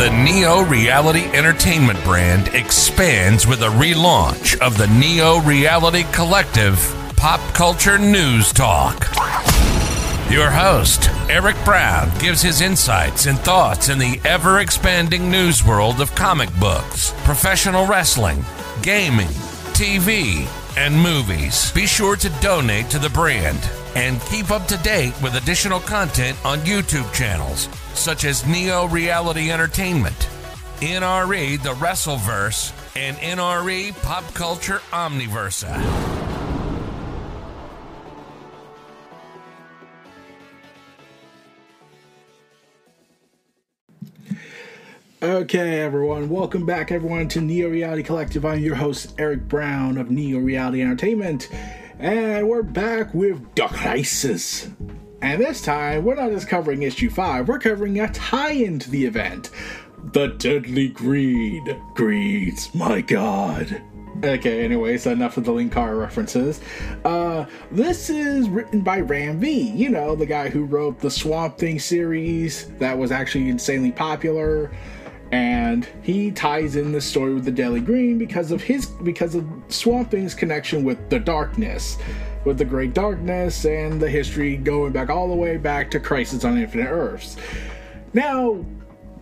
The Neo Reality Entertainment brand expands with a relaunch of the Neo Reality Collective Pop Culture News Talk. Your host, Eric Brown, gives his insights and thoughts in the ever expanding news world of comic books, professional wrestling, gaming, TV, and movies. Be sure to donate to the brand and keep up to date with additional content on YouTube channels such as Neo Reality Entertainment, NRE The Wrestleverse, and NRE Pop Culture Omniversa. Okay, everyone, welcome back, everyone, to Neo Reality Collective. I'm your host, Eric Brown of Neo Reality Entertainment, and we're back with Dark Crisis. And this time, we're not just covering issue 5, we're covering a tie in to the event The Deadly Green. Greens, my god. Okay, anyways, enough of the Linkara references. Uh, this is written by Ram V, you know, the guy who wrote the Swamp Thing series that was actually insanely popular and he ties in the story with the Deadly Green because of his because of Swamp Thing's connection with the darkness, with the Great Darkness and the history going back all the way back to Crisis on Infinite Earths. Now,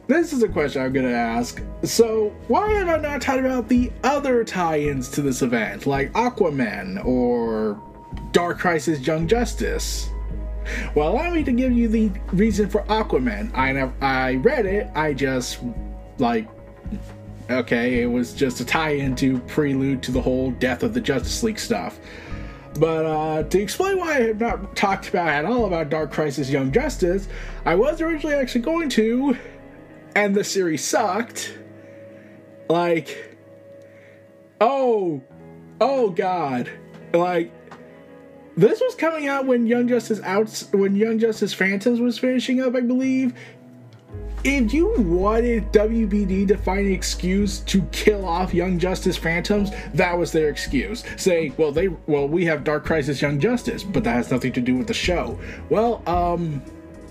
this is a question I'm gonna ask. So, why have I not talked about the other tie-ins to this event, like Aquaman or Dark Crisis Young Justice? Well, allow me to give you the reason for Aquaman. I I read it. I just like okay, it was just a tie-in to prelude to the whole death of the Justice League stuff. But uh, to explain why I have not talked about at all about Dark Crisis Young Justice, I was originally actually going to, and the series sucked. Like, oh, oh God, like this was coming out when Young Justice outs when Young Justice Phantoms was finishing up, I believe, if you wanted WBD to find an excuse to kill off Young Justice Phantoms, that was their excuse. Say, well, they, well, we have Dark Crisis Young Justice, but that has nothing to do with the show. Well, um,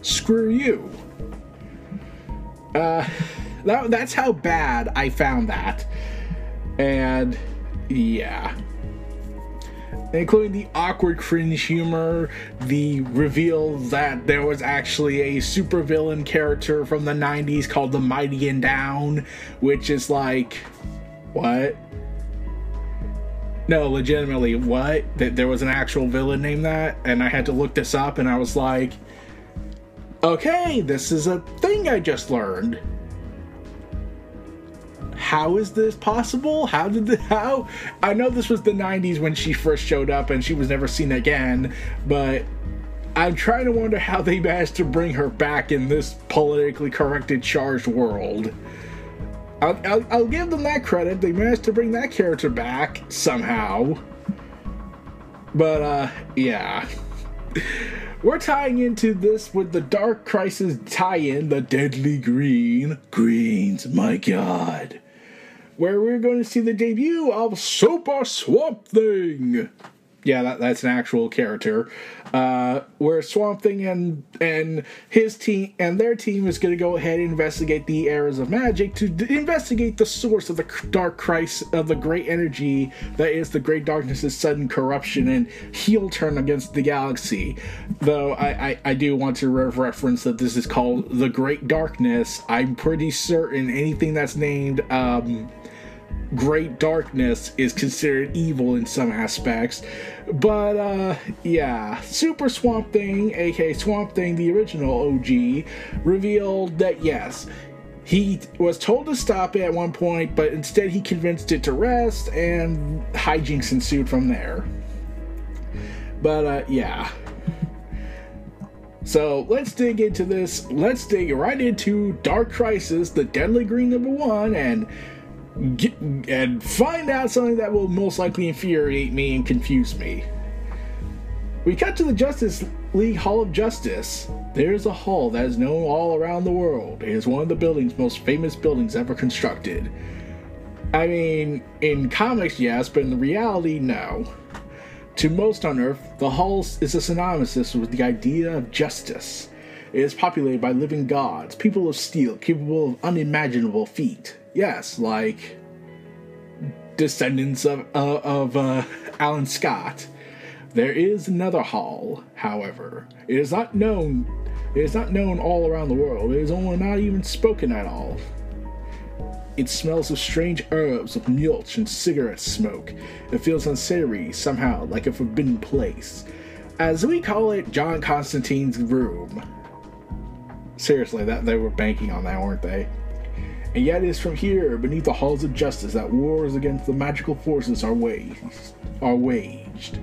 screw you. Uh, that, that's how bad I found that. And, yeah including the awkward cringe humor, the reveal that there was actually a supervillain character from the 90s called the Mighty Endowed, which is like, what? No, legitimately, what? That there was an actual villain named that, and I had to look this up, and I was like, okay, this is a thing I just learned how is this possible? How did the how? I know this was the 90s when she first showed up and she was never seen again, but I'm trying to wonder how they managed to bring her back in this politically corrected, charged world. I'll, I'll, I'll give them that credit. They managed to bring that character back somehow. But, uh, yeah. We're tying into this with the Dark Crisis tie in, the Deadly Green. Greens, my god where we're going to see the debut of Super Swamp Thing. Yeah, that, that's an actual character. Uh, where Swamp Thing and and his team and their team is going to go ahead and investigate the errors of magic to d- investigate the source of the dark Christ of the great energy that is the great darkness's sudden corruption and heel turn against the galaxy. Though I, I, I do want to re- reference that this is called the Great Darkness. I'm pretty certain anything that's named. Um, great darkness is considered evil in some aspects. But uh yeah, Super Swamp Thing, aka Swamp Thing, the original OG, revealed that yes, he was told to stop it at one point, but instead he convinced it to rest, and hijinks ensued from there. But uh yeah. So let's dig into this. Let's dig right into Dark Crisis, the Deadly Green number one, and get, and find out something that will most likely infuriate me and confuse me. We cut to the Justice League Hall of Justice. There's a hall that is known all around the world. It is one of the building's most famous buildings ever constructed. I mean, in comics, yes, but in reality, no. To most on Earth, the hall is a synonymous with the idea of justice. It is populated by living gods, people of steel, capable of unimaginable feat. Yes, like descendants of uh, of uh, Alan Scott. There is another hall, however. It is not known. It is not known all around the world. It is only not even spoken at all. It smells of strange herbs, of mulch and cigarette smoke. It feels unsavory, somehow, like a forbidden place. As we call it, John Constantine's room. Seriously, that they were banking on that, weren't they? And yet it is from here, beneath the halls of justice, that wars against the magical forces are waged. Are waged.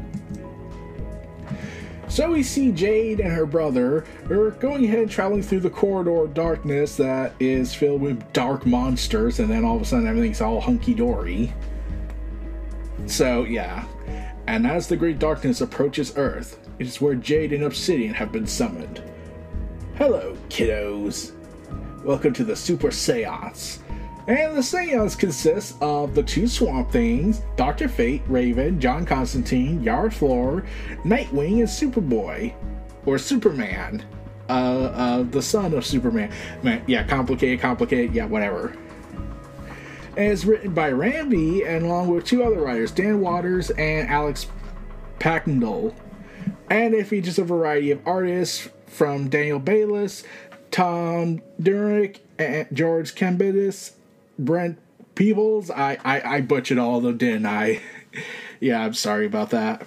So we see Jade and her brother are going ahead and traveling through the corridor of darkness that is filled with dark monsters, and then all of a sudden everything's all hunky dory. So, yeah. And as the great darkness approaches Earth, it is where Jade and Obsidian have been summoned. Hello, kiddos. Welcome to the Super Seance. And the seance consists of the two Swamp Things, Dr. Fate, Raven, John Constantine, Yara Flor, Nightwing, and Superboy. Or Superman. Uh, uh, the son of Superman. Man, yeah, complicated, complicated, yeah, whatever. And it's written by Ram V and along with two other writers, Dan Watters and Alex Paknadel. And it features a variety of artists from Daniel Bayliss, Tom Durick, George Kambadais, Brent Peeples. I, I, I butchered all of them, didn't I? yeah, I'm sorry about that.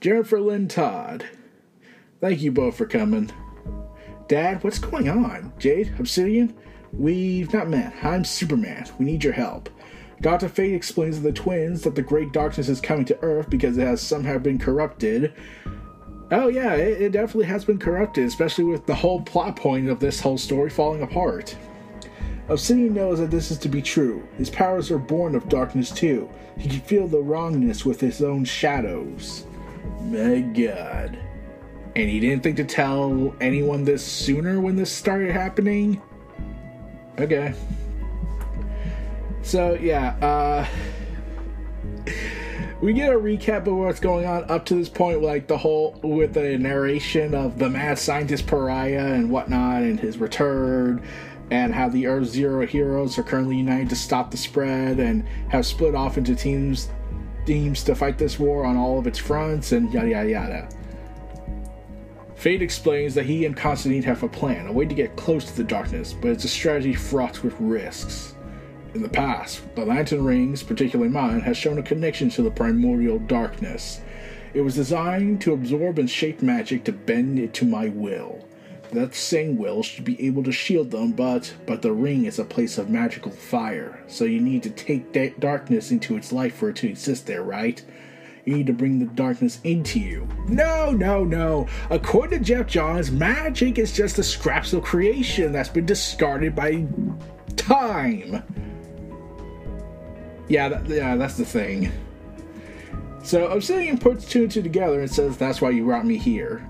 Jennifer Lynn Todd. Thank you both for coming. Dad, what's going on? Jade, Obsidian? We've not met. I'm Superman. We need your help. Dr. Fate explains to the twins that the Great Darkness is coming to Earth because it has somehow been corrupted. Oh, yeah, it, it definitely has been corrupted, especially with the whole plot point of this whole story falling apart. Obsidian knows that this is to be true. His powers are born of darkness too. He can feel the wrongness with his own shadows. My god. And he didn't think to tell anyone this sooner when this started happening? Okay. So, yeah, uh. We get a recap of what's going on up to this point, like the whole with the narration of the mad scientist pariah and whatnot, and his return, and how the Earth Zero heroes are currently united to stop the spread and have split off into teams teams to fight this war on all of its fronts and yada yada yada. Fate explains that he and Constantine have a plan, a way to get close to the darkness, but it's a strategy fraught with risks. In the past, the Lantern Rings, particularly mine, has shown a connection to the primordial darkness. It was designed to absorb and shape magic to bend it to my will that same will should be able to shield them, but but the ring is a place of magical fire, so you need to take that darkness into its life for it to exist there, right? You need to bring the darkness into you. No, no, no. According to Geoff Johns, magic is just the scraps of creation that's been discarded by time. Yeah, yeah, that's the thing. So Obsidian puts two and two together and says, "That's why you brought me here,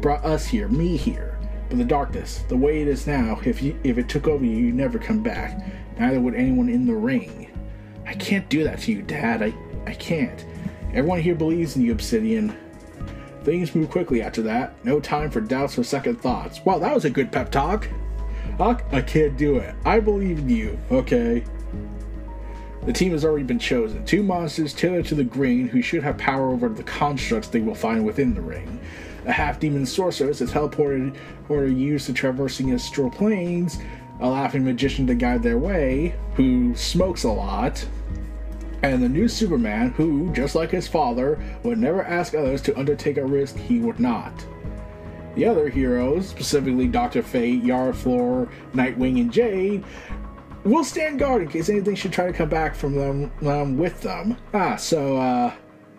brought us here, me here." But the darkness, the way it is now, if you, if it took over you, you'd never come back. Neither would anyone in the ring. I can't do that to you, Dad. I, I can't. Everyone here believes in you, Obsidian. Things move quickly after that. No time for doubts or second thoughts. Wow, that was a good pep talk. I can't do it. I believe in you, okay? The team has already been chosen. Two monsters tailored to the green who should have power over the constructs they will find within the ring a half demon sorceress is teleported or used to traversing astral planes, a laughing magician to guide their way, who smokes a lot, and the new Superman, who, just like his father, would never ask others to undertake a risk he would not. The other heroes, specifically Dr. Fate, Yara Flor, Nightwing, and Jade, will stand guard in case anything should try to come back from them um, with them. Ah, so, uh,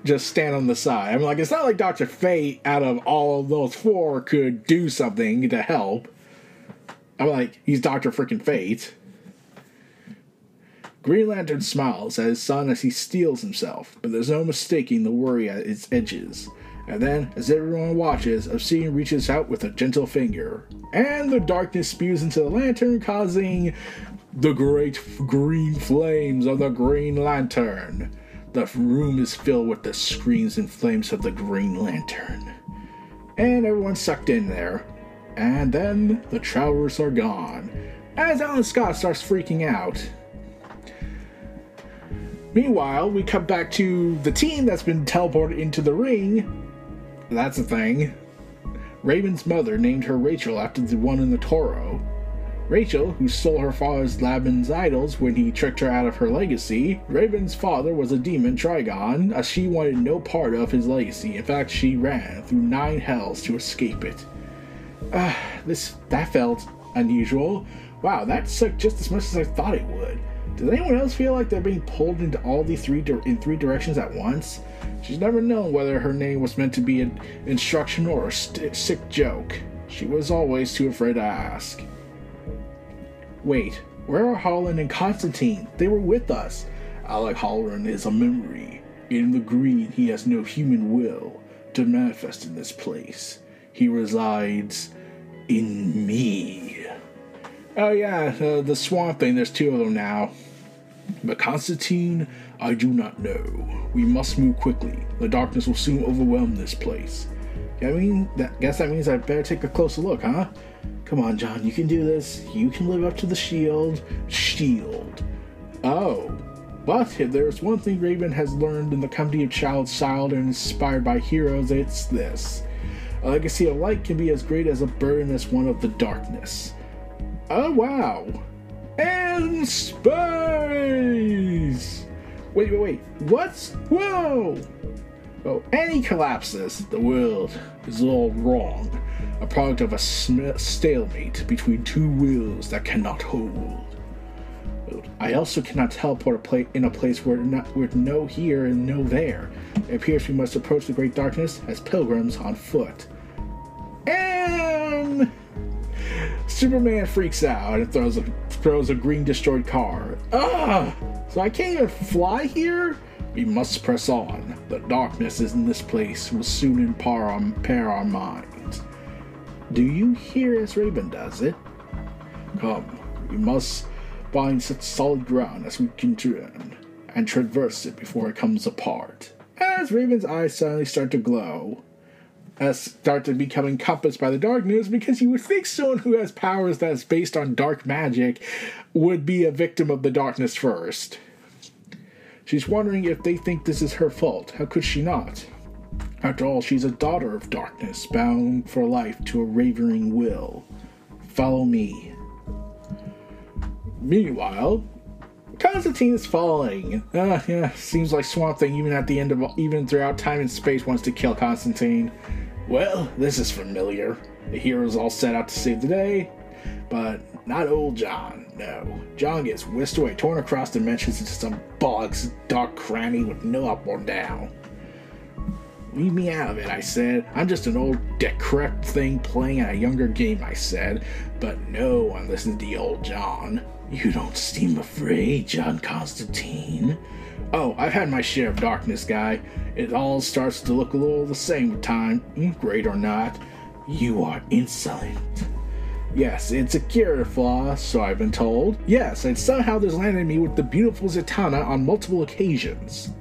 just stand on the side. I'm like, it's not like Dr. Fate out of all of those four could do something to help. I'm like, he's Dr. Freaking Fate. Green Lantern smiles at his son as he steels himself, but there's no mistaking the worry at its edges. And then, as everyone watches, Obsidian reaches out with a gentle finger, and the darkness spews into the lantern, causing the great green flames of the Green Lantern. The room is filled with the screams and flames of the Green Lantern. And everyone's sucked in there. And then the travelers are gone. As Alan Scott starts freaking out. Meanwhile, we come back to the team that's been teleported into the ring. That's a thing. Raven's mother named her Rachel after the one in the Torah. Rachel, who stole her father's Laban's idols when he tricked her out of her legacy, Raven's father was a demon Trigon, as she wanted no part of his legacy. In fact, she ran through nine hells to escape it. Uh, this that felt unusual. Wow, that sucked just as much as I thought it would. Does anyone else feel like they're being pulled into all these three di- in three directions at once? She's never known whether her name was meant to be an instruction or a st- sick joke. She was always too afraid to ask. Wait, where are Holland and Constantine? They were with us. Alec Holland is a memory. In the green, he has no human will to manifest in this place. He resides in me. Oh, yeah, uh, the swamp thing, there's two of them now. But Constantine, I do not know. We must move quickly. The darkness will soon overwhelm this place. I mean, that, guess that means I better take a closer look, huh? Come on, John, you can do this. You can live up to the shield. Shield. Oh. But if there's one thing Raven has learned in the company of child styled and inspired by heroes, it's this. A legacy of light can be as great as a burden as one of the darkness. Oh, wow. And space! Wait, wait, wait. What? Whoa! Oh, he collapses. The world is all wrong a product of a stalemate between two wills that cannot hold. I also cannot teleport a in a place where not, with no here and no there. It appears we must approach the great darkness as pilgrims on foot. And Superman freaks out and throws a throws a green destroyed car. Ah! So I can't even fly here? We must press on. The darkness is in this place will soon impair our, impair our mind. Do you hear as Raven does it? Come, we must find such solid ground as we can turn and traverse it before it comes apart. As Raven's eyes suddenly start to glow, as start to become encompassed by the darkness, because you would think someone who has powers that's based on dark magic would be a victim of the darkness first. She's wondering if they think this is her fault. How could she not? After all, she's a daughter of darkness, bound for life to a ravering will. Follow me. Meanwhile, Constantine is falling. Uh, yeah, seems like Swamp Thing, even at the end of even throughout time and space, wants to kill Constantine. Well, this is familiar. The heroes all set out to save the day, but not old John. No, John gets whisked away, torn across dimensions into some bog's dark cranny with no up or down. Leave me out of it, I said. I'm just an old decrepit thing playing at a younger game, I said. But no one listened to the old John. You don't seem afraid, John Constantine. Oh, I've had my share of darkness, guy. It all starts to look a little the same with time, great or not. You are insolent. Yes, it's a character flaw, so I've been told. Yes, and somehow this landed me with the beautiful Zatanna on multiple occasions.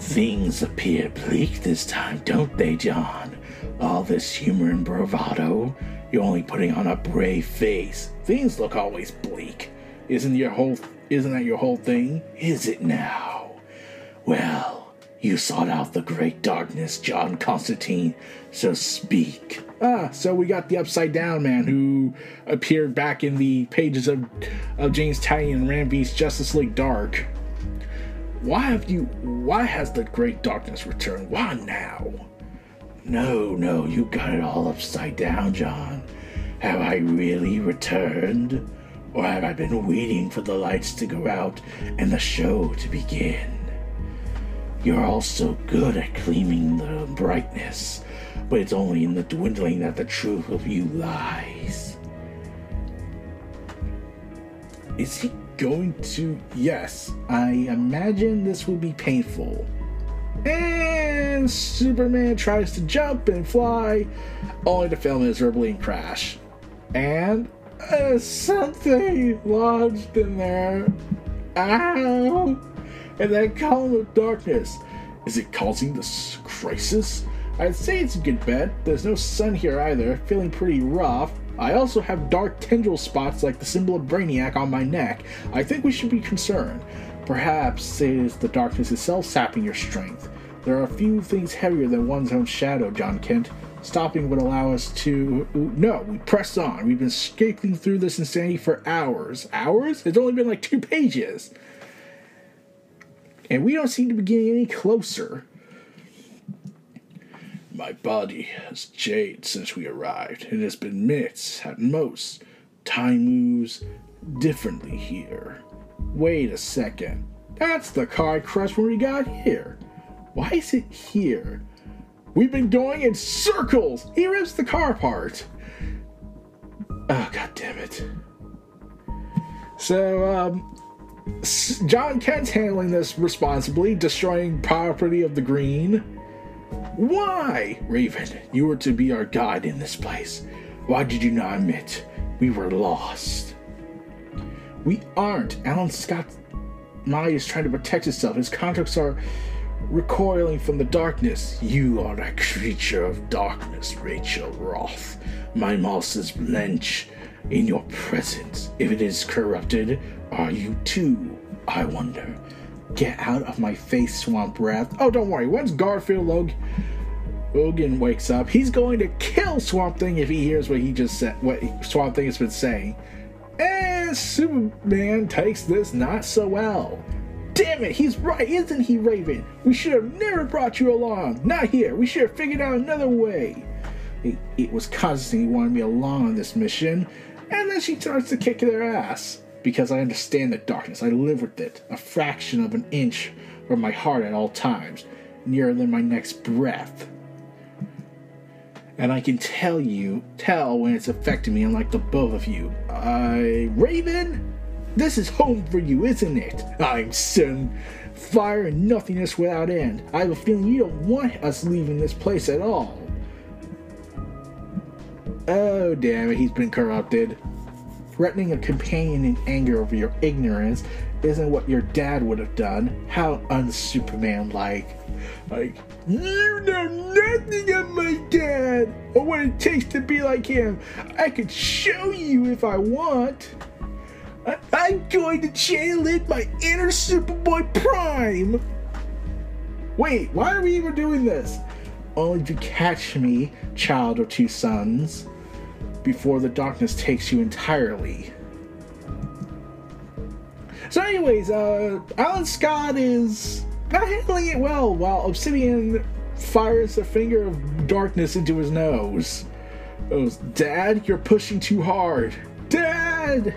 Things appear bleak this time, don't they, John? All this humor and bravado. You're only putting on a brave face. Things look always bleak. Isn't your whole isn't that your whole thing? Is it now? Well, you sought out the great darkness, John Constantine, so speak. Ah, so we got the upside down man who appeared back in the pages of, of James Tynion and Justice League Dark. Why have you. Why has the great darkness returned? Why now? No, no, you got it all upside down, John. Have I really returned? Or have I been waiting for the lights to go out and the show to begin? You're all so good at claiming the brightness, but it's only in the dwindling that the truth of you lies. Is he going to. Yes, I imagine this will be painful. And Superman tries to jump and fly, only to fail miserably and crash. And uh, something lodged in there. Ow! And that column of darkness. Is it causing this crisis? I'd say it's a good bet. There's no sun here either, feeling pretty rough. I also have dark tendril spots like the symbol of Brainiac on my neck. I think we should be concerned. Perhaps it is the darkness itself sapping your strength. There are few things heavier than one's own shadow, John Kent. Stopping would allow us to. No, we press on. We've been skating through this insanity for hours. Hours? It's only been like two pages. And we don't seem to be getting any closer. My body has jaded since we arrived. And It has been minutes at most. Time moves differently here. Wait a second. That's the car I when we got here. Why is it here? We've been going in circles. He rips the car apart. Oh god damn it. So um John Kent's handling this responsibly, destroying property of the green. Why, Raven? You were to be our guide in this place. Why did you not admit we were lost? We aren't. Alan Scott Mai is trying to protect himself. His contracts are recoiling from the darkness. You are a creature of darkness, Rachel Roth. My is blench in your presence. If it is corrupted, are you too? I wonder. Get out of my face, Swamp Wrath. Oh, don't worry. Once Garfield Log- Logan wakes up, he's going to kill Swamp Thing if he hears what he just said, what Swamp Thing has been saying. And Superman takes this not so well. Damn it, he's right, isn't he, Raven? We should have never brought you along. Not here. We should have figured out another way. It, it was constantly wanted me along on this mission, and then she starts to kick their ass because I understand the darkness. I live with it, a fraction of an inch from my heart at all times, nearer than my next breath. And I can tell you, tell when it's affecting me, unlike the both of you. I, Raven, this is home for you, isn't it? I'm certain fire and nothingness without end. I have a feeling you don't want us leaving this place at all. Oh, damn it, he's been corrupted. Threatening a companion in anger over your ignorance isn't what your dad would have done. How unsuperman like. Like, you know nothing of my dad or what it takes to be like him. I could show you if I want. I- I'm going to channel in my inner Superboy Prime. Wait, why are we even doing this? Only to catch me, child of two sons before the darkness takes you entirely. So, anyways, uh, Alan Scott is not handling it well while Obsidian fires a finger of darkness into his nose. Goes, Dad, you're pushing too hard. Dad!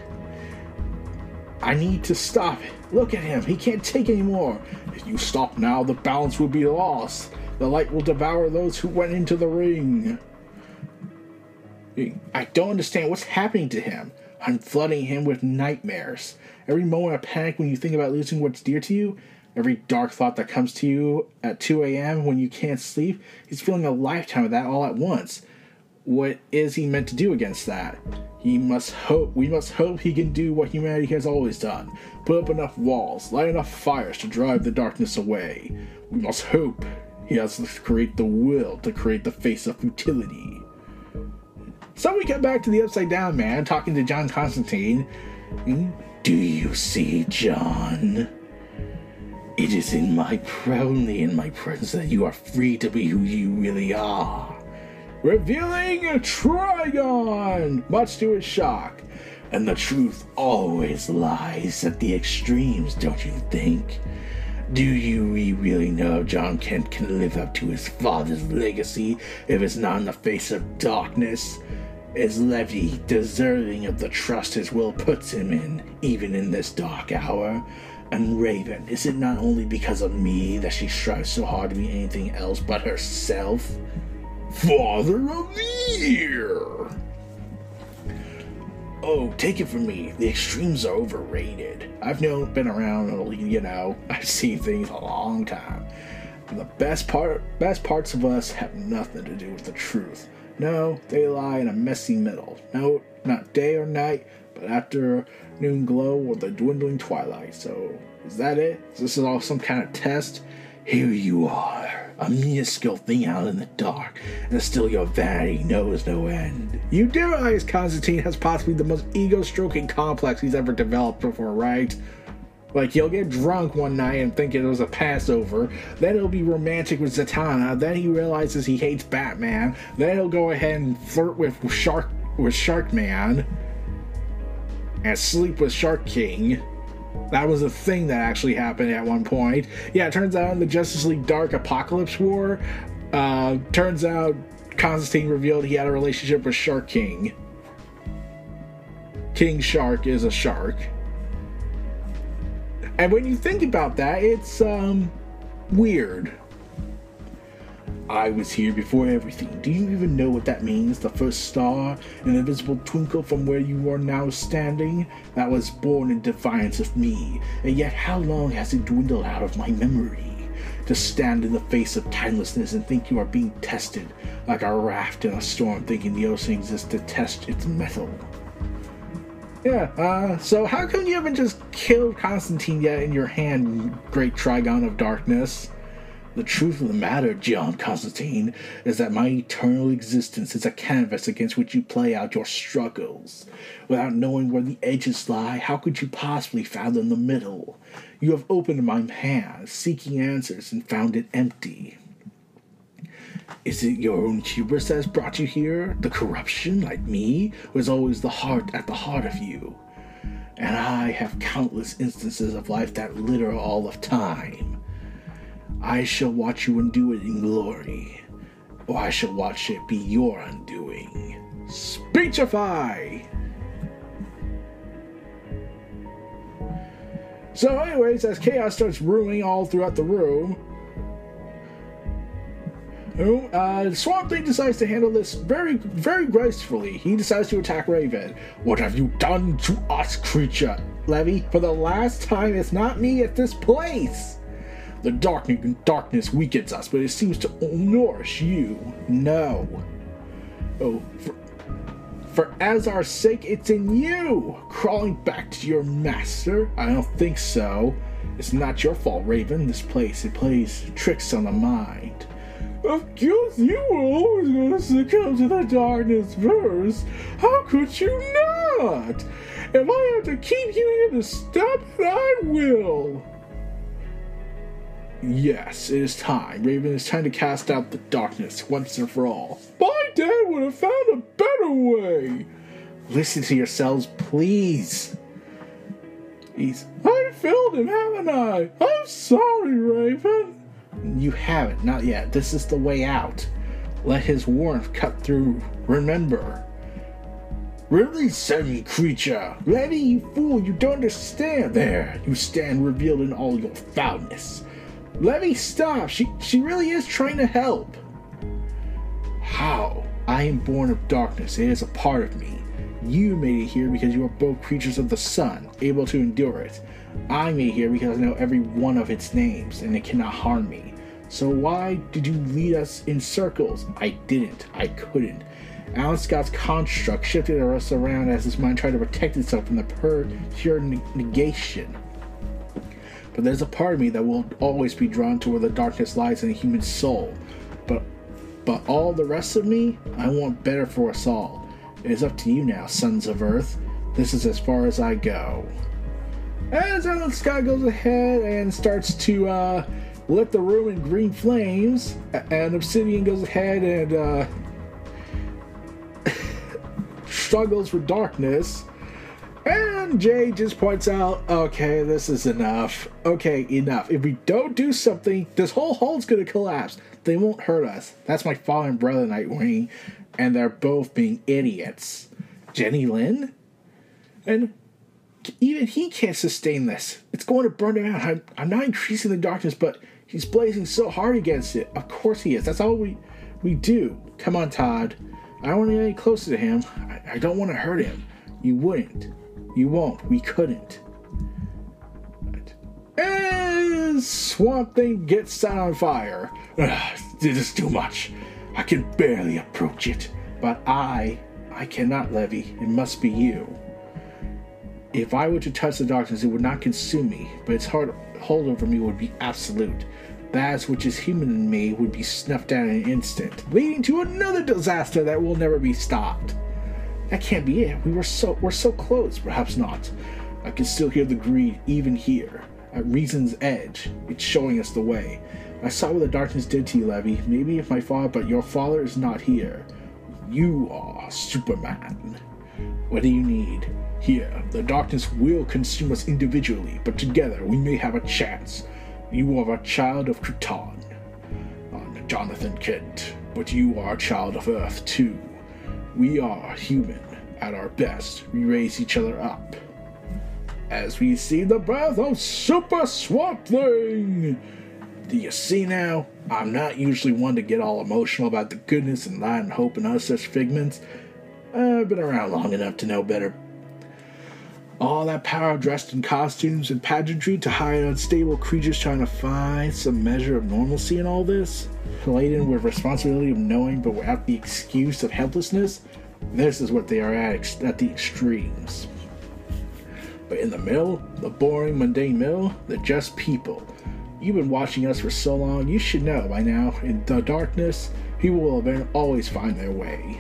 I need to stop it. Look at him. He can't take anymore. If you stop now, the balance will be lost. The light will devour those who went into the ring. I don't understand what's happening to him. I'm flooding him with nightmares. Every moment of panic when you think about losing what's dear to you, every dark thought that comes to you at 2 a.m. when you can't sleep, he's feeling a lifetime of that all at once. What is he meant to do against that? He must hope we must hope he can do what humanity has always done. Put up enough walls, light enough fires to drive the darkness away. We must hope he has to create the will to create the face of futility. So we get back to the Upside Down Man talking to John Constantine. Do you see, John? It is in my only in my presence that you are free to be who you really are. Revealing a Trigon, much to his shock. And the truth always lies at the extremes, don't you think? Do you really know John Kent can live up to his father's legacy if it's not in the face of darkness? Is Levi deserving of the trust his will puts him in, even in this dark hour? And Raven, is it not only because of me that she strives so hard to be anything else but herself? Father of the Year! Oh, take it from me, the extremes are overrated. I've known, been around, you know, I've seen things a long time. the best part, best parts of us have nothing to do with the truth. No, they lie in a messy middle. No, not day or night, but after noon glow or the dwindling twilight. So, is that it? Is this is all some kind of test? Here you are, a minuscule thing out in the dark, and still your vanity knows no end. You realize Constantine has possibly the most ego-stroking complex he's ever developed before, right? Like he'll get drunk one night and think it was a Passover. Then he'll be romantic with Zatanna. Then he realizes he hates Batman. Then he'll go ahead and flirt with Shark with Shark Man and sleep with Shark King. That was a thing that actually happened at one point. Yeah, it turns out in the Justice League Dark Apocalypse War, uh, turns out Constantine revealed he had a relationship with Shark King. King Shark is a shark. And when you think about that, it's um weird. I was here before everything. Do you even know what that means? The first star, an invisible twinkle from where you are now standing, that was born in defiance of me. And yet, how long has it dwindled out of my memory? To stand in the face of timelessness and think you are being tested, like a raft in a storm, thinking the ocean exists to test its metal. Yeah, uh, so how come you haven't just killed Constantine yet in your hand, great Trigon of Darkness? The truth of the matter, John Constantine, is that my eternal existence is a canvas against which you play out your struggles. Without knowing where the edges lie, how could you possibly fathom the middle? You have opened my hand, seeking answers, and found it empty. Is it your own hubris that has brought you here? The corruption, like me, was always the heart at the heart of you. And I have countless instances of life that litter all of time. I shall watch you undo it in glory, or I shall watch it be your undoing. Speechify! So, anyways, as chaos starts brewing all throughout the room, uh, Swamp Thing decides to handle this very, very gracefully. He decides to attack Raven. What have you done to us, creature? Levi, for the last time, it's not me at this place. The darkness weakens us, but it seems to nourish you. No. Oh, for, for as our sake, it's in you. Crawling back to your master? I don't think so. It's not your fault, Raven. This place, it plays tricks on the mind. Of course, you were always going to succumb to the darkness first. How could you not? If I have to keep you here to stop it, I will. Yes, it is time. Raven, it's time to cast out the darkness once and for all. My dad would have found a better way. Listen to yourselves, please. He's. I failed him, haven't I? I'm sorry, Raven. You haven't, not yet. This is the way out. Let his warmth cut through. Remember. Really, semi creature? Letty, you fool, you don't understand. There, you stand revealed in all your foulness. Levi, stop! She she really is trying to help. How? I am born of darkness. It is a part of me. You made it here because you are both creatures of the sun, able to endure it. I made it here because I know every one of its names, and it cannot harm me. So why did you lead us in circles? I didn't. I couldn't. Alan Scott's construct shifted us around as his mind tried to protect itself from the pure negation. But there's a part of me that will always be drawn to where the darkness lies in a human soul. But but all the rest of me, I want better for us all. It is up to you now, sons of Earth. This is as far as I go. As Alan Scott goes ahead and starts to uh, lit the room in green flames, and Obsidian goes ahead and uh, struggles with darkness. And Jay just points out, okay, this is enough. Okay, enough. If we don't do something, this whole hole's gonna collapse. They won't hurt us. That's my father and brother, Nightwing, and they're both being idiots. Jenny Lynn? And even he can't sustain this. It's going to burn him out. I'm, I'm not increasing the darkness, but he's blazing so hard against it. Of course he is. That's all we we do. Come on, Todd. I don't want to get any closer to him. I, I don't want to hurt him. You wouldn't. You won't. We couldn't. And Swamp Thing gets set on fire. Ugh, this is too much. I can barely approach it. But I, I cannot, Levi. It must be you. If I were to touch the darkness, it would not consume me, but its hard hold over me would be absolute. That which is human in me would be snuffed out in an instant, leading to another disaster that will never be stopped. That can't be it. We were so we're so close. Perhaps not. I can still hear the Green even here, at reason's edge. It's showing us the way. I saw what the darkness did to you, Levi. Maybe if my father, but your father is not here. You are Superman. What do you need? Here, the darkness will consume us individually, but together we may have a chance. You are a child of Krypton. Jonathan Kent, but you are a child of Earth too. We are human at our best. We raise each other up. As we see the birth of Super Swamp Thing! Do you see now? I'm not usually one to get all emotional about the goodness and light and hope in us as figments. I've been around long enough to know better. All that power dressed in costumes and pageantry to hide unstable creatures trying to find some measure of normalcy in all this, laden with responsibility of knowing but without the excuse of helplessness, this is what they are at, at the extremes. But in the middle, the boring, mundane middle, they're just people. You've been watching us for so long, you should know by now, in the darkness, people will always find their way.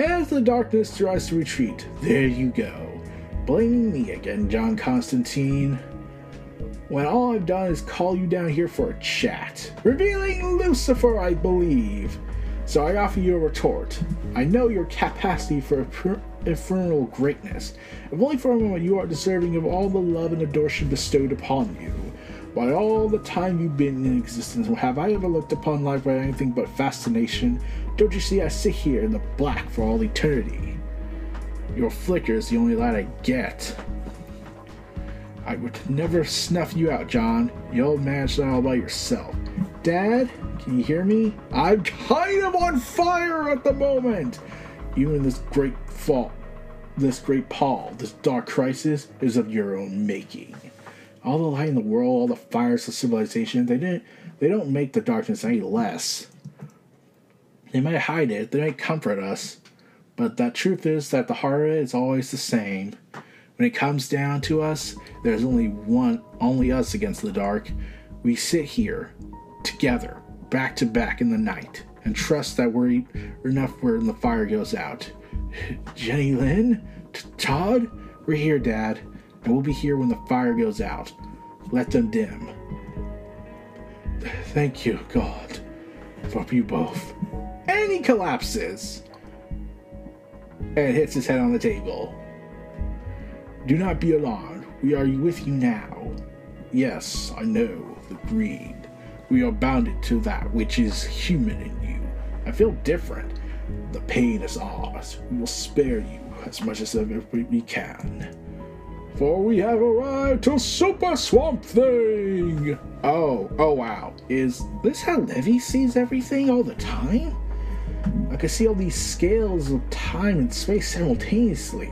As the darkness tries to retreat, there you go. Blaming me again, John Constantine. When all I've done is call you down here for a chat. Revealing Lucifer, I believe. So I offer you a retort. I know your capacity for infernal greatness. If only for a moment you are deserving of all the love and adoration bestowed upon you. By all the time you've been in existence, have I ever looked upon life with anything but fascination? Don't you see I sit here in the black for all eternity? Your flicker is the only light I get. I would never snuff you out, John. You'll manage that all by yourself. Dad, can you hear me? I'm kind of on fire at the moment. Even this great fault, this great Paul, this dark crisis is of your own making all the light in the world, all the fires of civilization, they didn't they don't make the darkness any less. They might hide it, they might comfort us, but the truth is that the heart of it is always the same. When it comes down to us, there's only one only us against the dark. We sit here together, back to back in the night, and trust that we're enough when the fire goes out. Jenny Lynn? Todd? We're here, Dad and we'll be here when the fire goes out. Let them dim. Thank you, God, for you both. Collapses and hits his head on the table. Do not be alarmed. We are with you now. Yes, I know the Green. We are bounded to that which is human in you. I feel different. The pain is ours. We will spare you as much as we can for we have arrived to Super Swamp Thing! Oh, oh wow. Is this how Levi sees everything all the time? I can see all these scales of time and space simultaneously.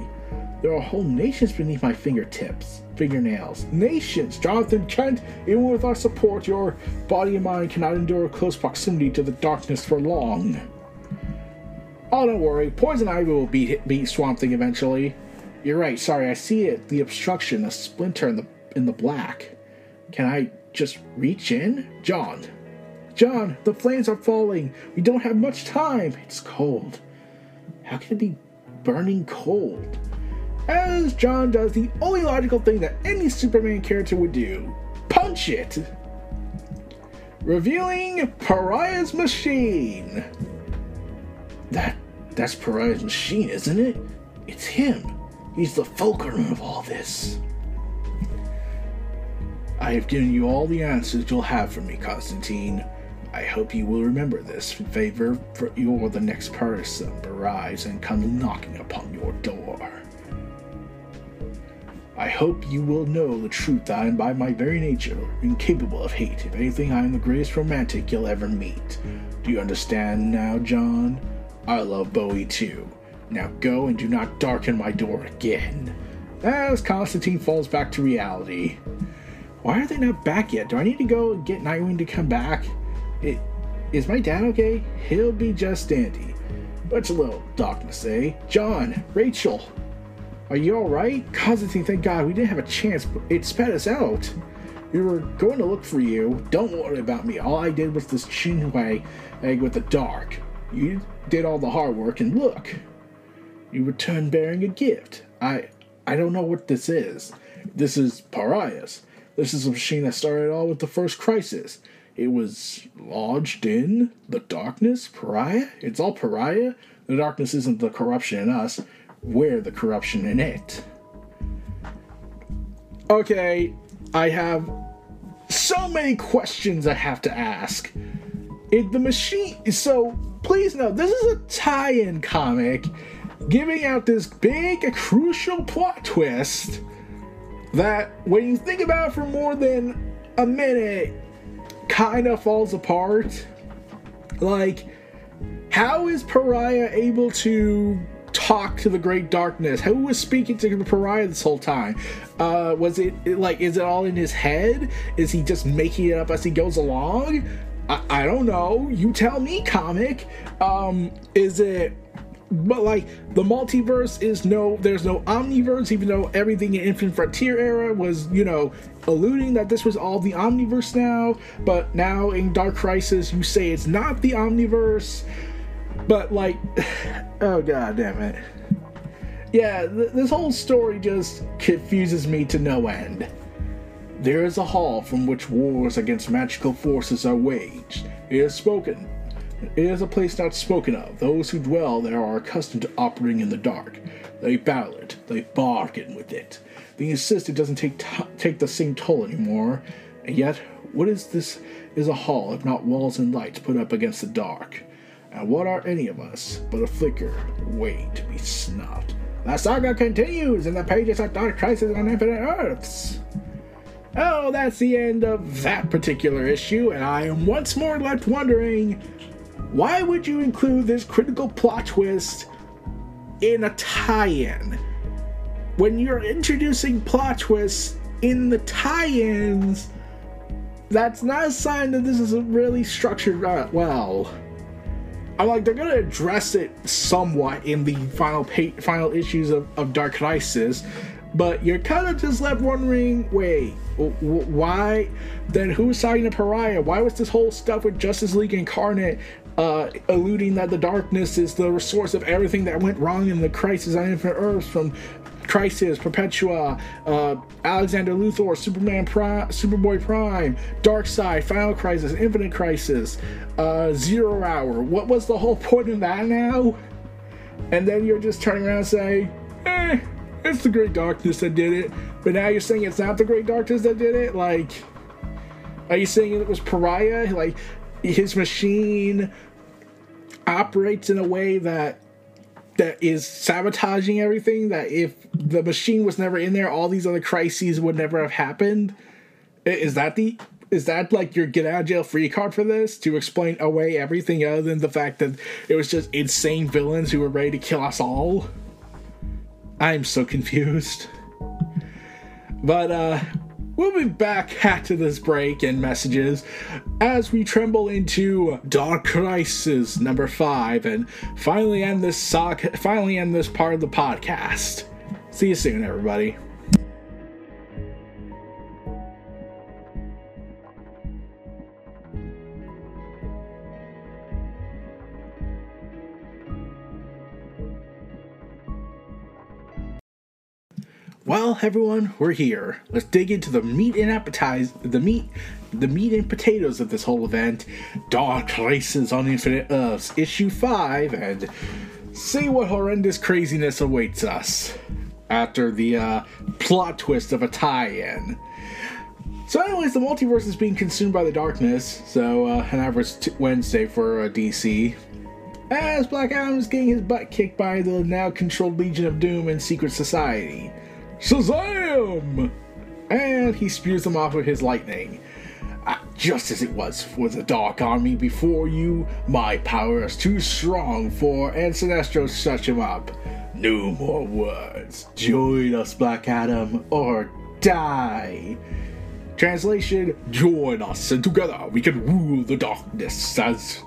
There are whole nations beneath my fingertips, fingernails. Nations! Jonathan Kent, even with our support, your body and mind cannot endure close proximity to the darkness for long. Oh, don't worry. Poison Ivy will beat, beat Swamp Thing eventually. You're right. Sorry, I see it. The obstruction, a splinter in the in the black. Can I just reach in, John? John, the flames are falling. We don't have much time. It's cold. How can it be burning cold? As John does the only logical thing that any Superman character would do punch it! Revealing Pariah's machine! That that's Pariah's machine, isn't it? It's him. He's the fulcrum of all this. I have given you all the answers you'll have from me, Constantine. I hope you will remember this favor for you're the next person arrives and comes knocking upon your door. I hope you will know the truth I am by my very nature incapable of hate. If anything, I am the greatest romantic you'll ever meet. Do you understand now, John? I love Bowie too. Now go and do not darken my door again. As Constantine falls back to reality. Why are they not back yet? Do I need to go get Nightwing to come back? Is my dad okay? He'll be just dandy. But a little darkness, eh? John, Rachel, are you alright? Constantine, thank God, we didn't have a chance, but it spat us out. We were going to look for you. Don't worry about me. All I did was this Chinwei egg with the dark. You did all the hard work, and look, you returned bearing a gift. I I don't know what this is. This is Pariah's. This is a machine that started all with the first crisis. It was lodged in the darkness, pariah. It's all pariah. The darkness isn't the corruption in us. We're the corruption in it. Okay, I have so many questions I have to ask. If the machine. So, please know, this is a tie in comic giving out this big, crucial plot twist that, when you think about it for more than a minute, kind of falls apart. Like, how is Pariah able to talk to the Great Darkness? Who was speaking to Pariah this whole time? Uh, was it like, is it all in his head? Is he just making it up as he goes along? I, I don't know. You tell me, comic. Um, is it but like the multiverse is no there's no omniverse even though everything in infinite frontier era was you know alluding that this was all the omniverse now. But now in dark crisis you say it's not the omniverse. But like oh god damn it. Yeah th- this whole story just confuses me to no end. There is a hall from which wars against magical forces are waged. It is spoken it is a place not spoken of. Those who dwell there are accustomed to operating in the dark. They battle it, they bargain with it. They insist it doesn't take t- take the same toll anymore. And yet, what is this? Is a hall if not walls and lights put up against the dark? And what are any of us but a flicker waiting to be snuffed? The saga continues in the pages of Dark Crisis on Infinite Earths. Oh, that's the end of that particular issue, and I am once more left wondering why would you include this critical plot twist in a tie-in? When you're introducing plot twists in the tie-ins, that's not a sign that this is a really structured uh, well. I'm like they're gonna address it somewhat in the final pa- final issues of, of Dark Crisis, but you're kind of just left wondering, wait, why? Then who's signing a pariah? Why was this whole stuff with Justice League Incarnate uh, alluding that the darkness is the source of everything that went wrong in the Crisis on Infinite Earths from Crisis, Perpetua, uh, Alexander Luthor, Superman Prime, Superboy Prime, Darkseid, Final Crisis, Infinite Crisis, uh, Zero Hour. What was the whole point of that now? And then you're just turning around and saying, eh, it's the Great Darkness that did it. But now you're saying it's not the Great Darkness that did it? Like, are you saying it was Pariah? Like, his machine operates in a way that that is sabotaging everything that if the machine was never in there all these other crises would never have happened. Is that the is that like your get out of jail free card for this? To explain away everything other than the fact that it was just insane villains who were ready to kill us all? I'm so confused. But uh We'll be back after this break and messages as we tremble into Dark Crisis number five and finally end this sock finally end this part of the podcast. See you soon, everybody. Well, everyone, we're here. Let's dig into the meat and appetize the meat, the meat and potatoes of this whole event. Dark Crisis on Infinite Earths, issue five, and see what horrendous craziness awaits us after the uh, plot twist of a tie-in. So, anyways, the multiverse is being consumed by the darkness. So, uh, an average t- Wednesday for uh, DC. As Black Adam is getting his butt kicked by the now controlled Legion of Doom and Secret Society. Shazam! And he spews them off with his lightning. Uh, just as it was for the Dark Army before you, my power is too strong for, and Sinestro shut him up. No more words. Join us, Black Adam, or die. Translation Join us, and together we can rule the darkness as.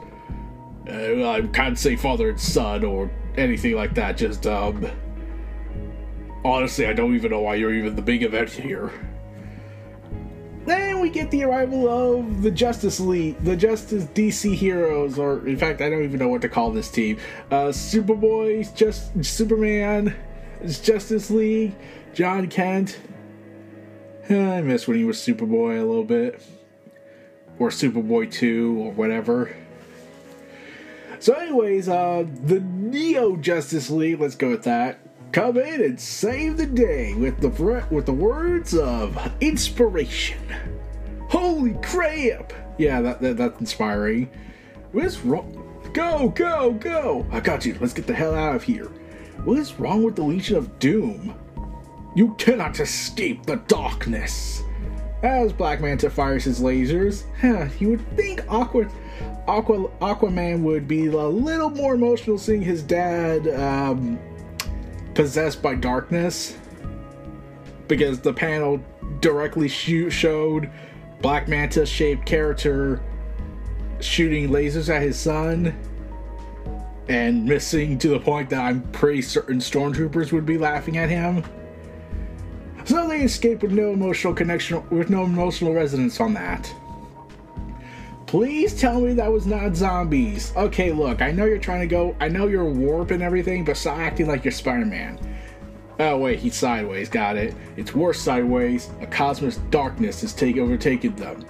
Uh, I can't say father and son or anything like that, just, um. Honestly, I don't even know why you're even the big event here. Then we get the arrival of the Justice League, the Justice DC heroes, or in fact, I don't even know what to call this team. Uh, Superboy, just Superman, Justice League, John Kent. I miss when he was Superboy a little bit, or Superboy Two, or whatever. So, anyways, uh, the Neo Justice League. Let's go with that come in and save the day with the with the words of inspiration. Holy crap! Yeah, that, that that's inspiring. What's wrong? Go, go, go! I got you. Let's get the hell out of here. What is wrong with the Legion of Doom? You cannot escape the darkness. As Black Manta fires his lasers, huh, you would think Aqua, Aqua, Aquaman would be a little more emotional seeing his dad um, possessed by darkness because the panel directly shoot, showed Black Manta shaped character shooting lasers at his son and missing to the point that I'm pretty certain stormtroopers would be laughing at him. So they escape with no emotional connection, with no emotional resonance on that. Please tell me that was not zombies. Okay, look, I know you're trying to go, I know you're warp and everything, but stop acting like you're Spider Man. Oh, wait, he's sideways, got it. It's worse sideways. A cosmos darkness has take, overtaken them.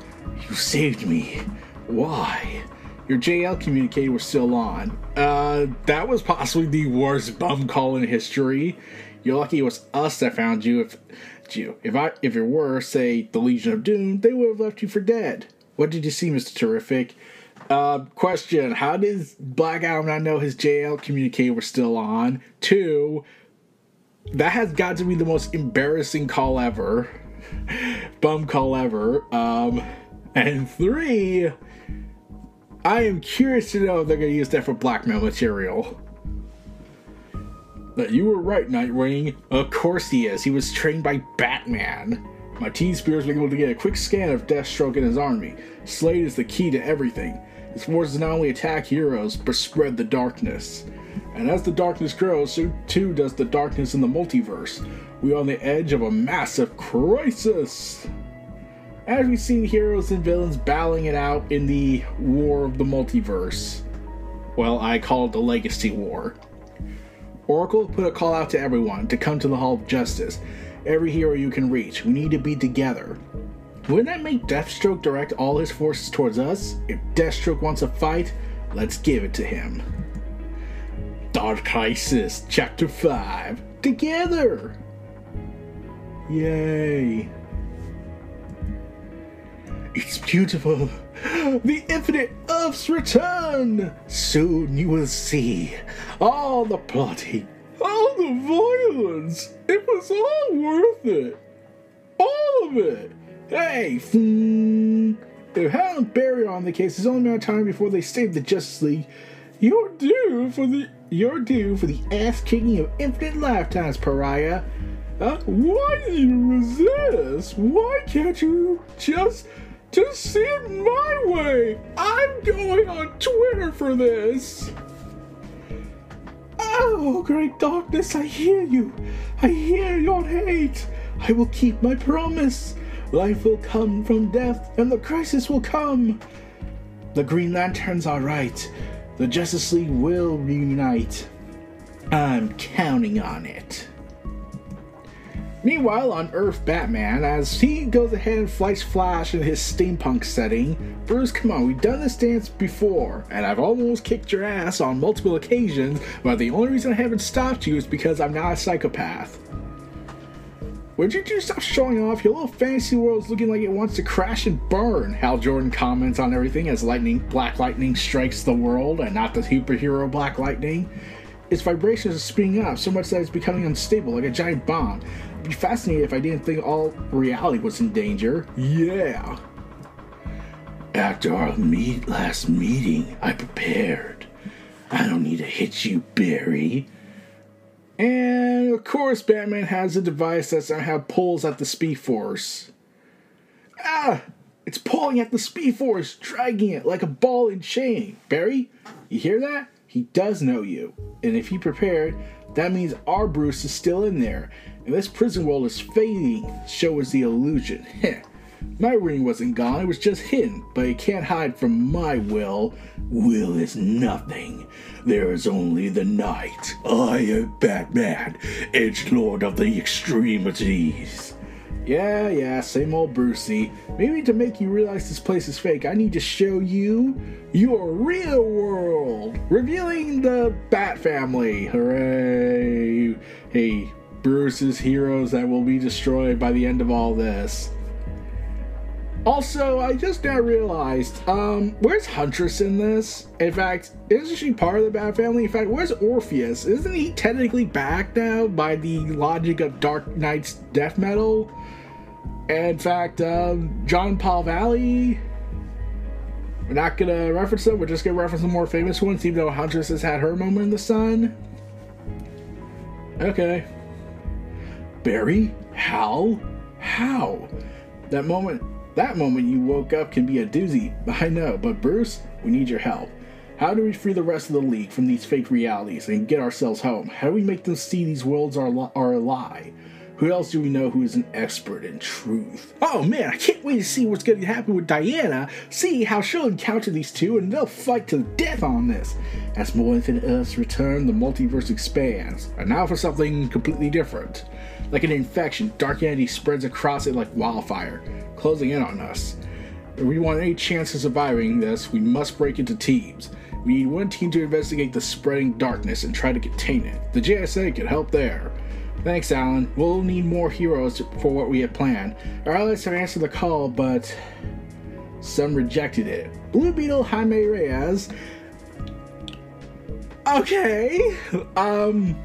You saved me. Why? Your JL communicator was still on. Uh, that was possibly the worst bum call in history. You're lucky it was us that found you. If you, if I, if it were, say, the Legion of Doom, they would have left you for dead. What did you see, Mr. Terrific? Uh, question How does Black Adam not know his JL communicator was still on? Two, that has got to be the most embarrassing call ever. Bum call ever. Um, and three, I am curious to know if they're going to use that for blackmail material. That you were right, Nightwing. Of course he is. He was trained by Batman. My T-Spheres was able to get a quick scan of Deathstroke and his army. Slade is the key to everything. His forces not only attack heroes, but spread the darkness. And as the darkness grows, so too does the darkness in the multiverse. We are on the edge of a massive crisis. As we've seen heroes and villains battling it out in the war of the multiverse. Well, I call it the Legacy War. Oracle put a call out to everyone to come to the Hall of Justice every hero you can reach. We need to be together. Wouldn't that make Deathstroke direct all his forces towards us? If Deathstroke wants a fight, let's give it to him. Dark Crisis, Chapter 5. Together! Yay. It's beautiful. The Infinite Earth's return! Soon you will see all the plotting, all the violence. It was all worth it. All of it. Hey. If Helen Barry on the case, it's only a matter of time before they save the Justice League. You're due for the you're due for the ass kicking of infinite lifetimes, pariah. Uh, why do you resist? Why can't you just just see it my way? I'm going on Twitter for this. Oh, great darkness, I hear you. I hear your hate. I will keep my promise. Life will come from death, and the crisis will come. The Green Lanterns are right. The Justice League will reunite. I'm counting on it. Meanwhile, on Earth, Batman, as he goes ahead and flights Flash in his steampunk setting, Bruce, come on, we've done this dance before, and I've almost kicked your ass on multiple occasions, but the only reason I haven't stopped you is because I'm not a psychopath. Would you just stop showing off? Your little fantasy world's looking like it wants to crash and burn. Hal Jordan comments on everything as lightning, Black Lightning strikes the world, and not the superhero Black Lightning. Its vibrations are speeding up so much that it's becoming unstable, like a giant bomb. Be fascinating if I didn't think all reality was in danger. Yeah. After our meet last meeting, I prepared. I don't need to hit you, Barry. And of course, Batman has a device that somehow pulls at the Speed Force. Ah! It's pulling at the Speed Force, dragging it like a ball and chain. Barry, you hear that? He does know you. And if he prepared, that means our Bruce is still in there. And this prison world is fading, so is the illusion. Heh. My ring wasn't gone, it was just hidden, but it can't hide from my will. Will is nothing. There is only the night. I am Batman, Edge Lord of the Extremities. Yeah, yeah, same old Brucey. Maybe to make you realize this place is fake, I need to show you your real world. Revealing the Bat family. Hooray! Hey, Bruce's heroes that will be destroyed by the end of all this. Also, I just now realized, um, where's Huntress in this? In fact, isn't she part of the Bat family? In fact, where's Orpheus? Isn't he technically back now by the logic of Dark Nights death metal? In fact, um, John Paul Valley. We're not gonna reference them. We're just gonna reference the more famous ones, even though Huntress has had her moment in the sun. Okay. Barry? How? How? That moment that moment you woke up can be a doozy. I know, but Bruce, we need your help. How do we free the rest of the league from these fake realities and get ourselves home? How do we make them see these worlds are, li- are a lie? Who else do we know who is an expert in truth? Oh man, I can't wait to see what's going to happen with Diana. See how she'll encounter these two and they'll fight to the death on this. As more Infinite Earths return, the multiverse expands. And now for something completely different. Like an infection, dark energy spreads across it like wildfire, closing in on us. If we want any chance of surviving this, we must break into teams. We need one team to investigate the spreading darkness and try to contain it. The JSA could help there. Thanks, Alan. We'll need more heroes for what we have planned. Our allies have answered the call, but some rejected it. Blue Beetle Jaime Reyes. Okay. Um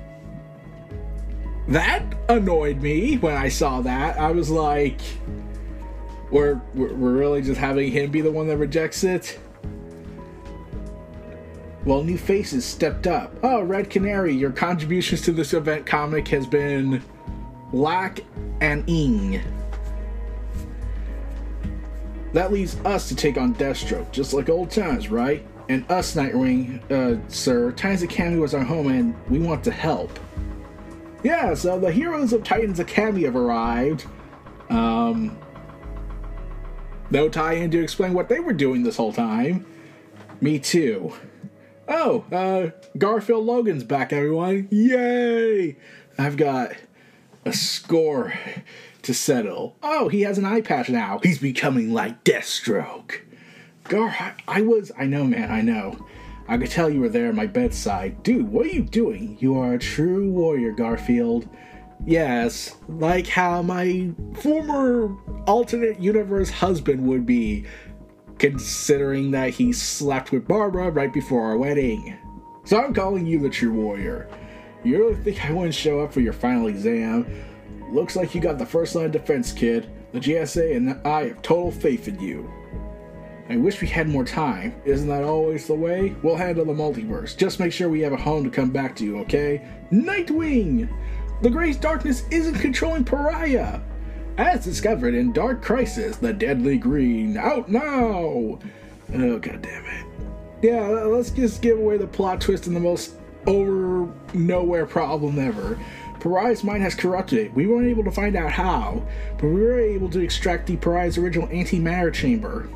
that annoyed me when I saw that. I was like, we're, we're really just having him be the one that rejects it? Well, new faces stepped up. Oh, Red Canary, your contributions to this event comic has been lack and ing. That leaves us to take on Deathstroke, just like old times, right? And us, Nightwing, uh, sir, Titans Academy was our home and we want to help. Yeah, so the heroes of Titans Academy have arrived. Um, no tie in to explain what they were doing this whole time. Me too. Oh, uh, Garfield Logan's back, everyone. Yay! I've got a score to settle. Oh, he has an eye patch now. He's becoming like Deathstroke. Gar, I, I was, I know, man, I know. I could tell you were there at my bedside. Dude, what are you doing? You are a true warrior, Garfield. Yes, like how my former alternate universe husband would be, considering that he slept with Barbara right before our wedding. So I'm calling you the true warrior. You really think I wouldn't show up for your final exam? Looks like you got the first line defense, kid. The JSA and I have total faith in you. I wish we had more time. Isn't that always the way? We'll handle the multiverse. Just make sure we have a home to come back to, okay? Nightwing! The Great Darkness isn't controlling Pariah! As discovered in Dark Crisis, the Deadly Green. Out now! Oh, god damn it. Yeah, let's just give away the plot twist and the most over nowhere problem ever. Pariah's mind has corrupted it. We weren't able to find out how, but we were able to extract the Pariah's original antimatter chamber.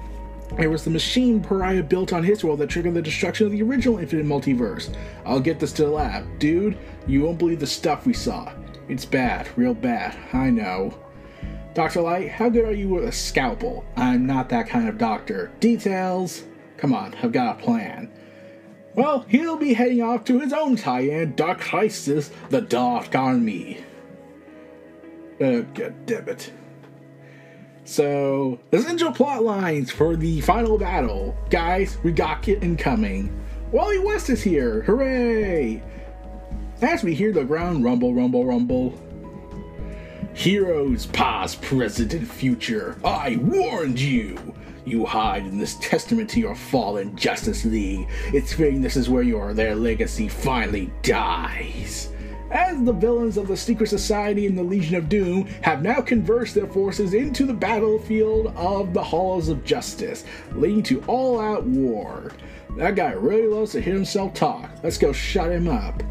It was the machine Pariah built on his world that triggered the destruction of the original Infinite Multiverse. I'll get this to the lab. Dude, you won't believe the stuff we saw. It's bad, real bad. I know. Dr. Light, how good are you with a scalpel? I'm not that kind of doctor. Details? Come on, I've got a plan. Well, he'll be heading off to his own tie-in, Dark Crisis, the Dark Army. Oh, god damn it. So, essential plot lines for the final battle. Guys, we got it incoming. Wally West is here! Hooray! As we hear the ground rumble, rumble, rumble. Heroes, past, present, and future, I warned you! You hide in this testament to your fallen Justice League. It's fitting this is where your their legacy finally dies. As the villains of the Secret Society and the Legion of Doom have now converged their forces into the battlefield of the Halls of Justice, leading to all out war. That guy really loves to hear himself talk. Let's go shut him up.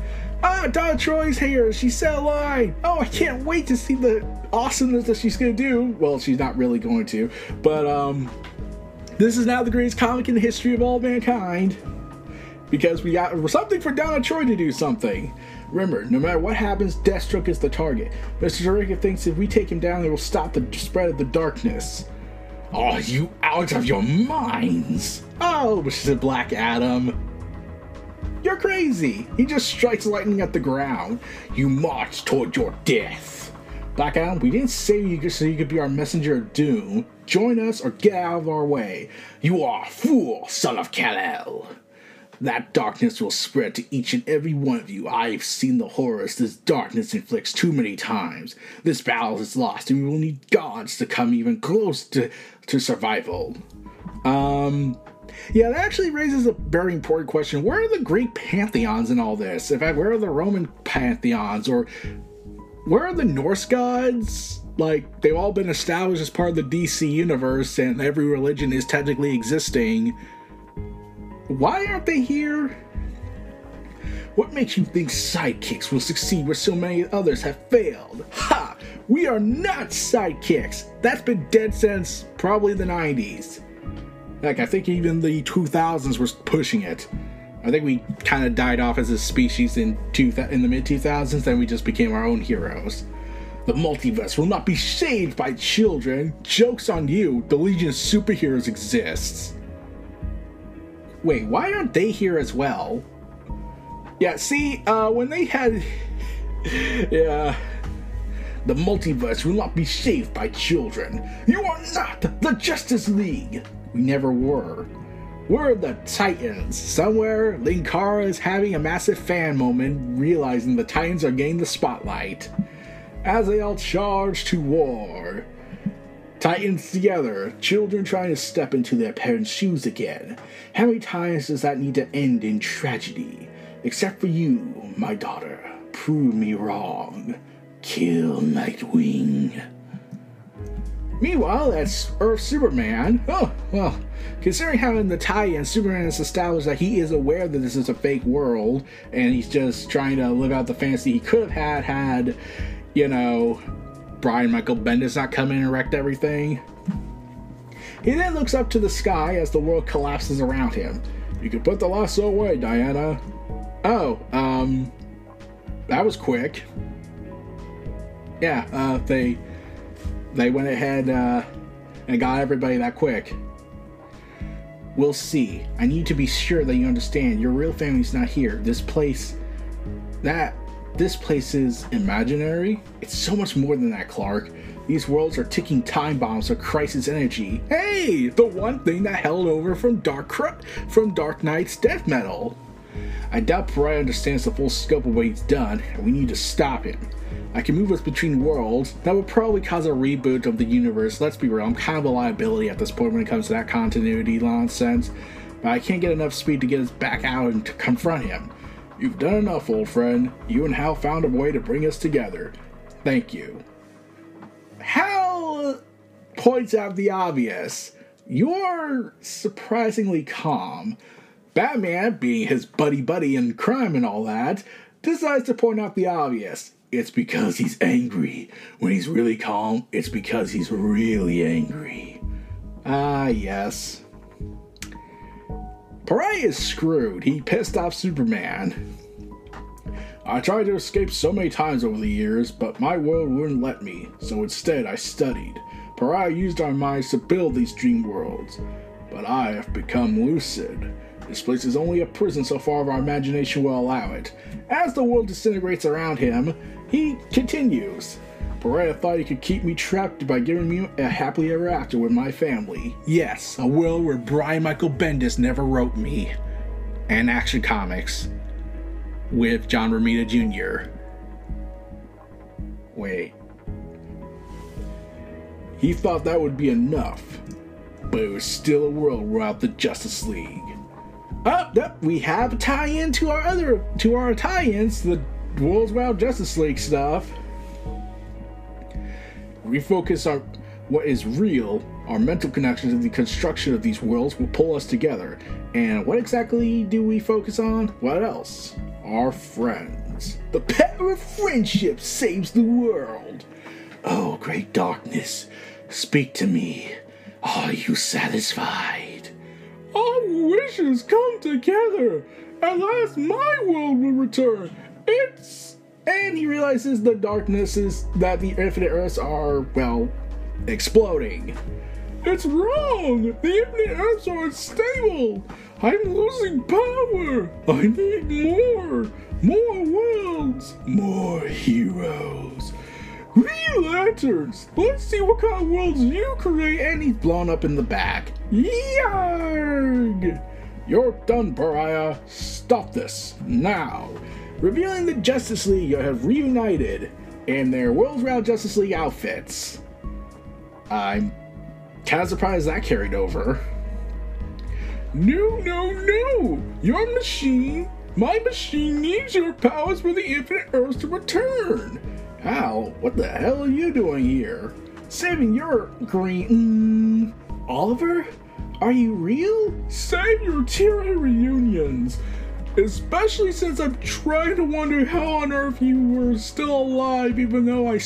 Ah, Donna Troy's here. She said a line. Oh, I can't wait to see the awesomeness that she's gonna do. Well, she's not really going to, but um, this is now the greatest comic in the history of all mankind because we got something for Donna Troy to do something. Remember, no matter what happens, Deathstroke is the target. Mr. Zureka thinks if we take him down, it will stop the spread of the darkness. Oh, you out of your minds! Oh, which is a Black Adam. You're crazy! He just strikes lightning at the ground. You march toward your death. Black Adam, we didn't save you so you could be our messenger of doom. Join us or get out of our way. You are a fool, son of Kal-El. That darkness will spread to each and every one of you. I've seen the horrors this darkness inflicts too many times. This battle is lost, and we will need gods to come even close to, to survival. Um, yeah, that actually raises a very important question. Where are the Greek pantheons in all this? In fact, where are the Roman pantheons? Or where are the Norse gods? Like, they've all been established as part of the DC universe, and every religion is technically existing why aren't they here? What makes you think sidekicks will succeed where so many others have failed? Ha! We are not sidekicks! That's been dead since probably the 90s. Like, I think even the 2000s was pushing it. I think we kind of died off as a species in, two in the mid 2000s, then we just became our own heroes. The multiverse will not be saved by children. Joke's on you, the Legion of Superheroes exists. Wait, why aren't they here as well? Yeah, see, uh, when they had. yeah. The multiverse will not be saved by children. You are not the Justice League. We never were. We're the Titans. Somewhere, Linkara is having a massive fan moment, realizing the Titans are getting the spotlight. As they all charge to war. Titans together, children trying to step into their parents' shoes again. How many times does that need to end in tragedy? Except for you, my daughter. Prove me wrong. Kill Nightwing. Meanwhile, that's Earth Superman. Oh, well, considering how in the tie-in Superman has established that he is aware that this is a fake world, and he's just trying to live out the fantasy he could have had had, you know, Brian Michael Bendis not come in and wrecked everything. He then looks up to the sky as the world collapses around him. You can put the lasso away, Diana. Oh, um, that was quick. Yeah, uh, they they went ahead uh, and got everybody that quick. We'll see. I need to be sure that you understand your real family's not here. This place, that this place is imaginary. It's so much more than that, Clark. These worlds are ticking time bombs of crisis energy. Hey, the one thing that held over from Dark from Dark Nights death metal. I doubt Pariah understands the full scope of what he's done, and we need to stop him. I can move us between worlds. That would probably cause a reboot of the universe. Let's be real, I'm kind of a liability at this point when it comes to that continuity nonsense. But I can't get enough speed to get us back out and to confront him. You've done enough, old friend. You and Hal found a way to bring us together. Thank you. Hal points out the obvious. You're surprisingly calm. Batman, being his buddy buddy in crime and all that, decides to point out the obvious. It's because he's angry. When he's really calm, it's because he's really angry. Ah, yes. Pariah is screwed. He pissed off Superman. I tried to escape so many times over the years, but my world wouldn't let me, so instead I studied. Pariah used our minds to build these dream worlds, but I have become lucid. This place is only a prison so far as our imagination will allow it. As the world disintegrates around him, he continues. Pariah thought he could keep me trapped by giving me a happily ever after with my family. Yes, a will where Brian Michael Bendis never wrote me. And Action Comics with John Romita Jr. Wait. He thought that would be enough, but it was still a world without the Justice League. Up, oh, yep, we have a tie-in to our other to our tie-ins, the World's Without Justice League stuff refocus on what is real, our mental connections and the construction of these worlds will pull us together. And what exactly do we focus on? What else? Our friends. The power of friendship saves the world. Oh, great darkness, speak to me. Are you satisfied? Our wishes come together. At last, my world will return. It's. And he realizes the darkness is that the infinite Earths are, well, exploding. It's wrong! The infinite Earths are unstable! I'm losing power! I need more! More worlds! More heroes! Green Lanterns! Let's see what kind of worlds you create! And he's blown up in the back. Yarg! You're done, Pariah. Stop this now. Revealing the Justice League have reunited in their World's Round Justice League outfits. I'm kind of surprised that carried over. No, no, no! Your machine, my machine needs your powers for the infinite Earths to return. How? What the hell are you doing here? Saving your green. Mm, Oliver? Are you real? Save your tier reunions! Especially since I'm trying to wonder how on earth you were still alive, even though I,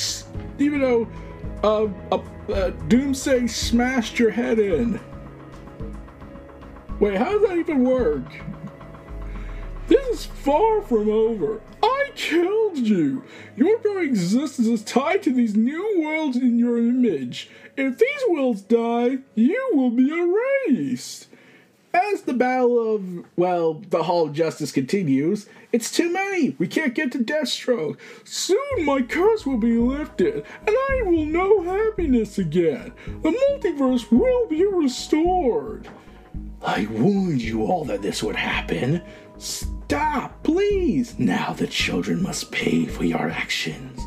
even though, uh, uh, uh Doomsday smashed your head in. Wait, how does that even work? This is far from over. I killed you. Your very existence is tied to these new worlds in your image. If these worlds die, you will be erased. As the battle of, well, the Hall of Justice continues, it's too many. We can't get to Deathstroke. Soon my curse will be lifted, and I will know happiness again. The multiverse will be restored. I warned you all that this would happen. Stop, please! Now the children must pay for your actions.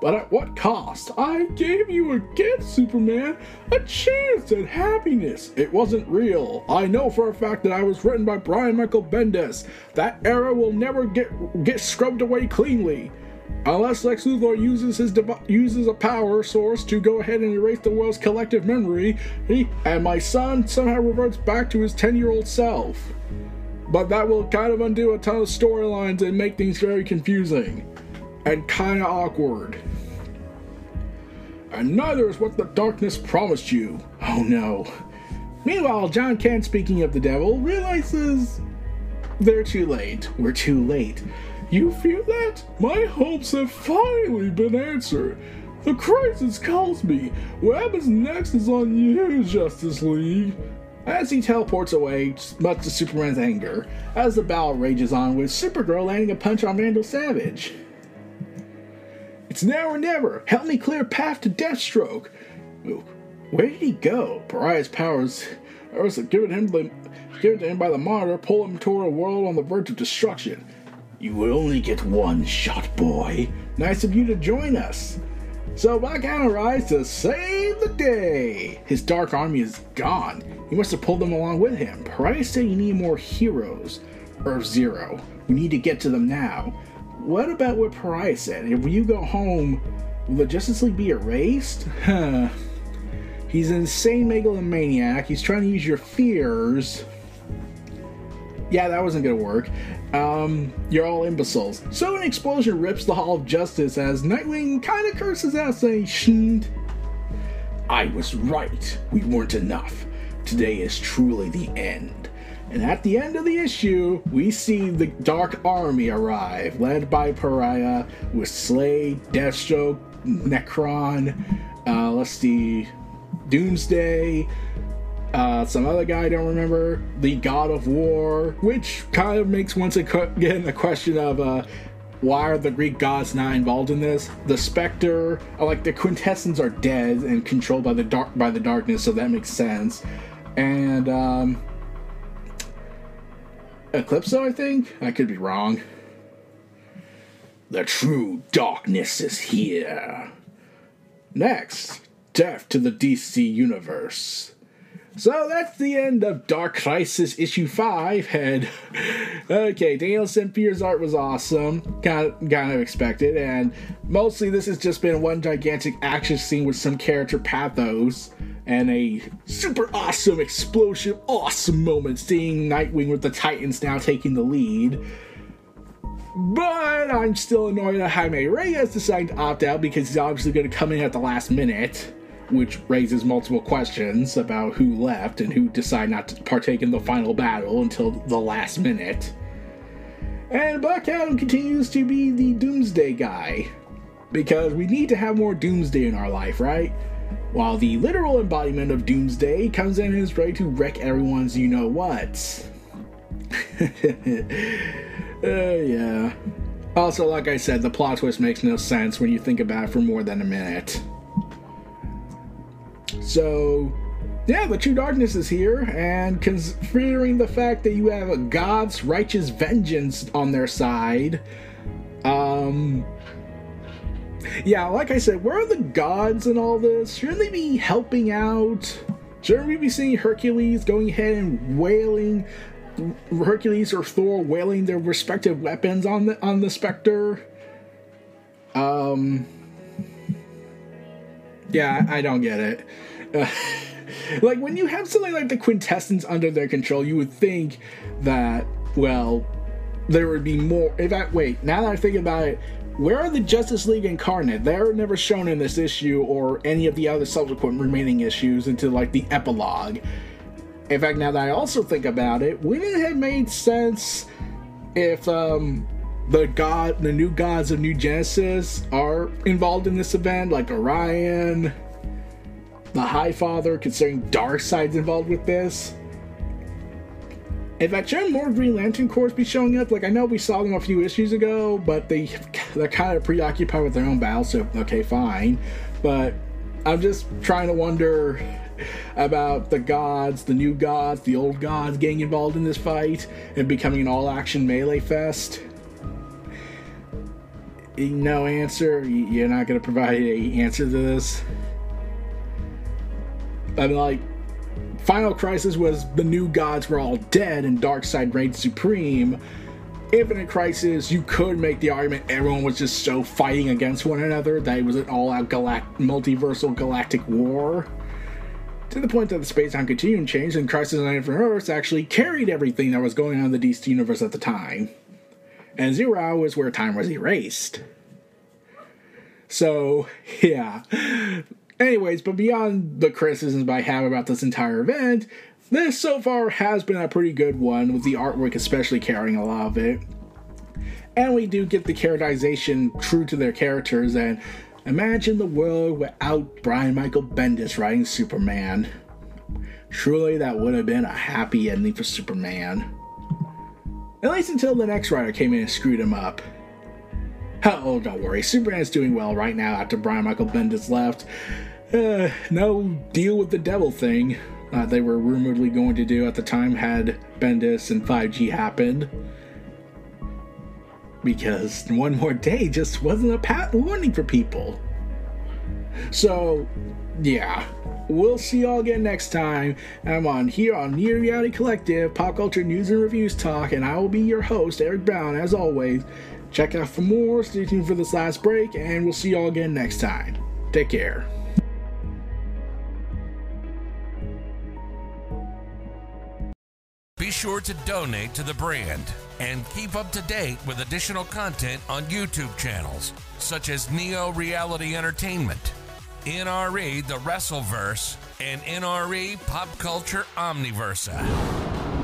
But at what cost? I gave you a gift, Superman! A chance at happiness! It wasn't real. I know for a fact that I was written by Brian Michael Bendis. That era will never get get scrubbed away cleanly. Unless Lex Luthor uses his uses a power source to go ahead and erase the world's collective memory, he and my son somehow reverts back to his 10-year-old self. But that will kind of undo a ton of storylines and make things very confusing and kind of awkward. And neither is what the darkness promised you. Oh no. Meanwhile, John Kent, speaking of the devil, realizes they're too late. We're too late. You feel that? My hopes have finally been answered. The crisis calls me. What happens next is on you, Justice League. As he teleports away, much to Superman's anger, as the battle rages on with Supergirl landing a punch on Vandal Savage. It's now or never. Help me clear path to Deathstroke. Where did he go? Pariah's powers are given him the given to him by the monitor, pull him toward a world on the verge of destruction. You will only get one shot, boy. Nice of you to join us. So Black Adam arrives to save the day. His dark army is gone. He must have pulled them along with him. Pariah said you need more heroes. Earth Zero. We need to get to them now. What about what Pariah said? If you go home, will the Justice League be erased? He's an insane megalomaniac. He's trying to use your fears. Yeah, that wasn't gonna work. Um, you're all imbeciles. So an explosion rips the Hall of Justice as Nightwing kind of curses out, saying, Shnd. I was right. We weren't enough. Today is truly the end. And at the end of the issue, we see the Dark Army arrive, led by Pariah, with Slade, Deathstroke, Nekron, uh, let's see, Doomsday, uh, some other guy I don't remember, the God of War, which kind of makes once again a question of uh, why are the Greek gods not involved in this? The Spectre, uh, like the Quintessence, are dead and controlled by the dark by the darkness, so that makes sense. And um, Eclipso, I think I could be wrong. The true darkness is here. Next, death to the DC universe. So that's the end of Dark Crisis issue five. And okay, Daniel Sampere's art was awesome, kind of, kind of expected, and mostly this has just been one gigantic action scene with some character pathos and a super awesome, explosive, awesome moment. Seeing Nightwing with the Titans now taking the lead. But I'm still annoyed that Jaime Reyes decided to opt out because he's obviously going to come in at the last minute, which raises multiple questions about who left and who decided not to partake in the final battle until the last minute. And Black Adam continues to be the Doomsday guy. Because we need to have more Doomsday in our life, right? While the literal embodiment of Doomsday comes in and is ready to wreck everyone's you know what. uh, yeah. Also, like I said, the plot twist makes no sense when you think about it for more than a minute. So, yeah, the true darkness is here, and considering the fact that you have a God's righteous vengeance on their side, um, yeah, like I said, where are the gods in all this? Shouldn't they be helping out? Shouldn't we be seeing Hercules going ahead and wailing Hercules or Thor wailing their respective weapons on the on the Spectre? Um, yeah, I don't get it. Like when you have something like the quintessence under their control, you would think that well, there would be more. In fact, wait. Now that I think about it, where are the Justice League Incarnate? They're never shown in this issue or any of the other subsequent remaining issues until like the epilogue. In fact, now that I also think about it, wouldn't it have made sense if um, the god, the new gods of New Genesis are involved in this event, like Orion, the High Father, considering Darkseid's involved with this? In fact, shouldn't more Green Lantern Corps be showing up? Like, I know we saw them a few issues ago, but they they're kind of preoccupied with their own battle. So okay, fine. But I'm just trying to wonder about the gods, the new gods, the old gods getting involved in this fight and becoming an all-action melee fest. No answer. You're not going to provide a answer to this. I'm like Final Crisis was the new gods were all dead and Darkseid reigned supreme. Infinite Crisis, you could make the argument everyone was just so fighting against one another that it was an all out galact- multiversal galactic war. To the point that the space time continuum changed and Crisis on Infinite Earths actually carried everything that was going on in the DC universe at the time. And Zero Hour was where time was erased. So, yeah. Anyways, but beyond the criticisms I have about this entire event, this so far has been a pretty good one, with the artwork especially carrying a lot of it. And we do get the characterization true to their characters, and imagine the world without Brian Michael Bendis writing Superman. Truly, that would have been a happy ending for Superman. At least until the next writer came in and screwed him up. Oh, don't worry, Superman's doing well right now after Brian Michael Bendis left. Uh, no deal with the devil thing uh, they were rumoredly going to do at the time had Bendis and 5G happened. Because one more day just wasn't a pat warning for people. So, yeah, we'll see y'all again next time. I'm on here on Neo Reality Collective, Pop Culture News and Reviews Talk, and I will be your host, Eric Brown, as always. Check out for more, stay tuned for this last break, and we'll see y'all again next time. Take care. Be sure to donate to the brand and keep up to date with additional content on YouTube channels such as Neo Reality Entertainment, NRE The Wrestleverse, and NRE Pop Culture Omniversa.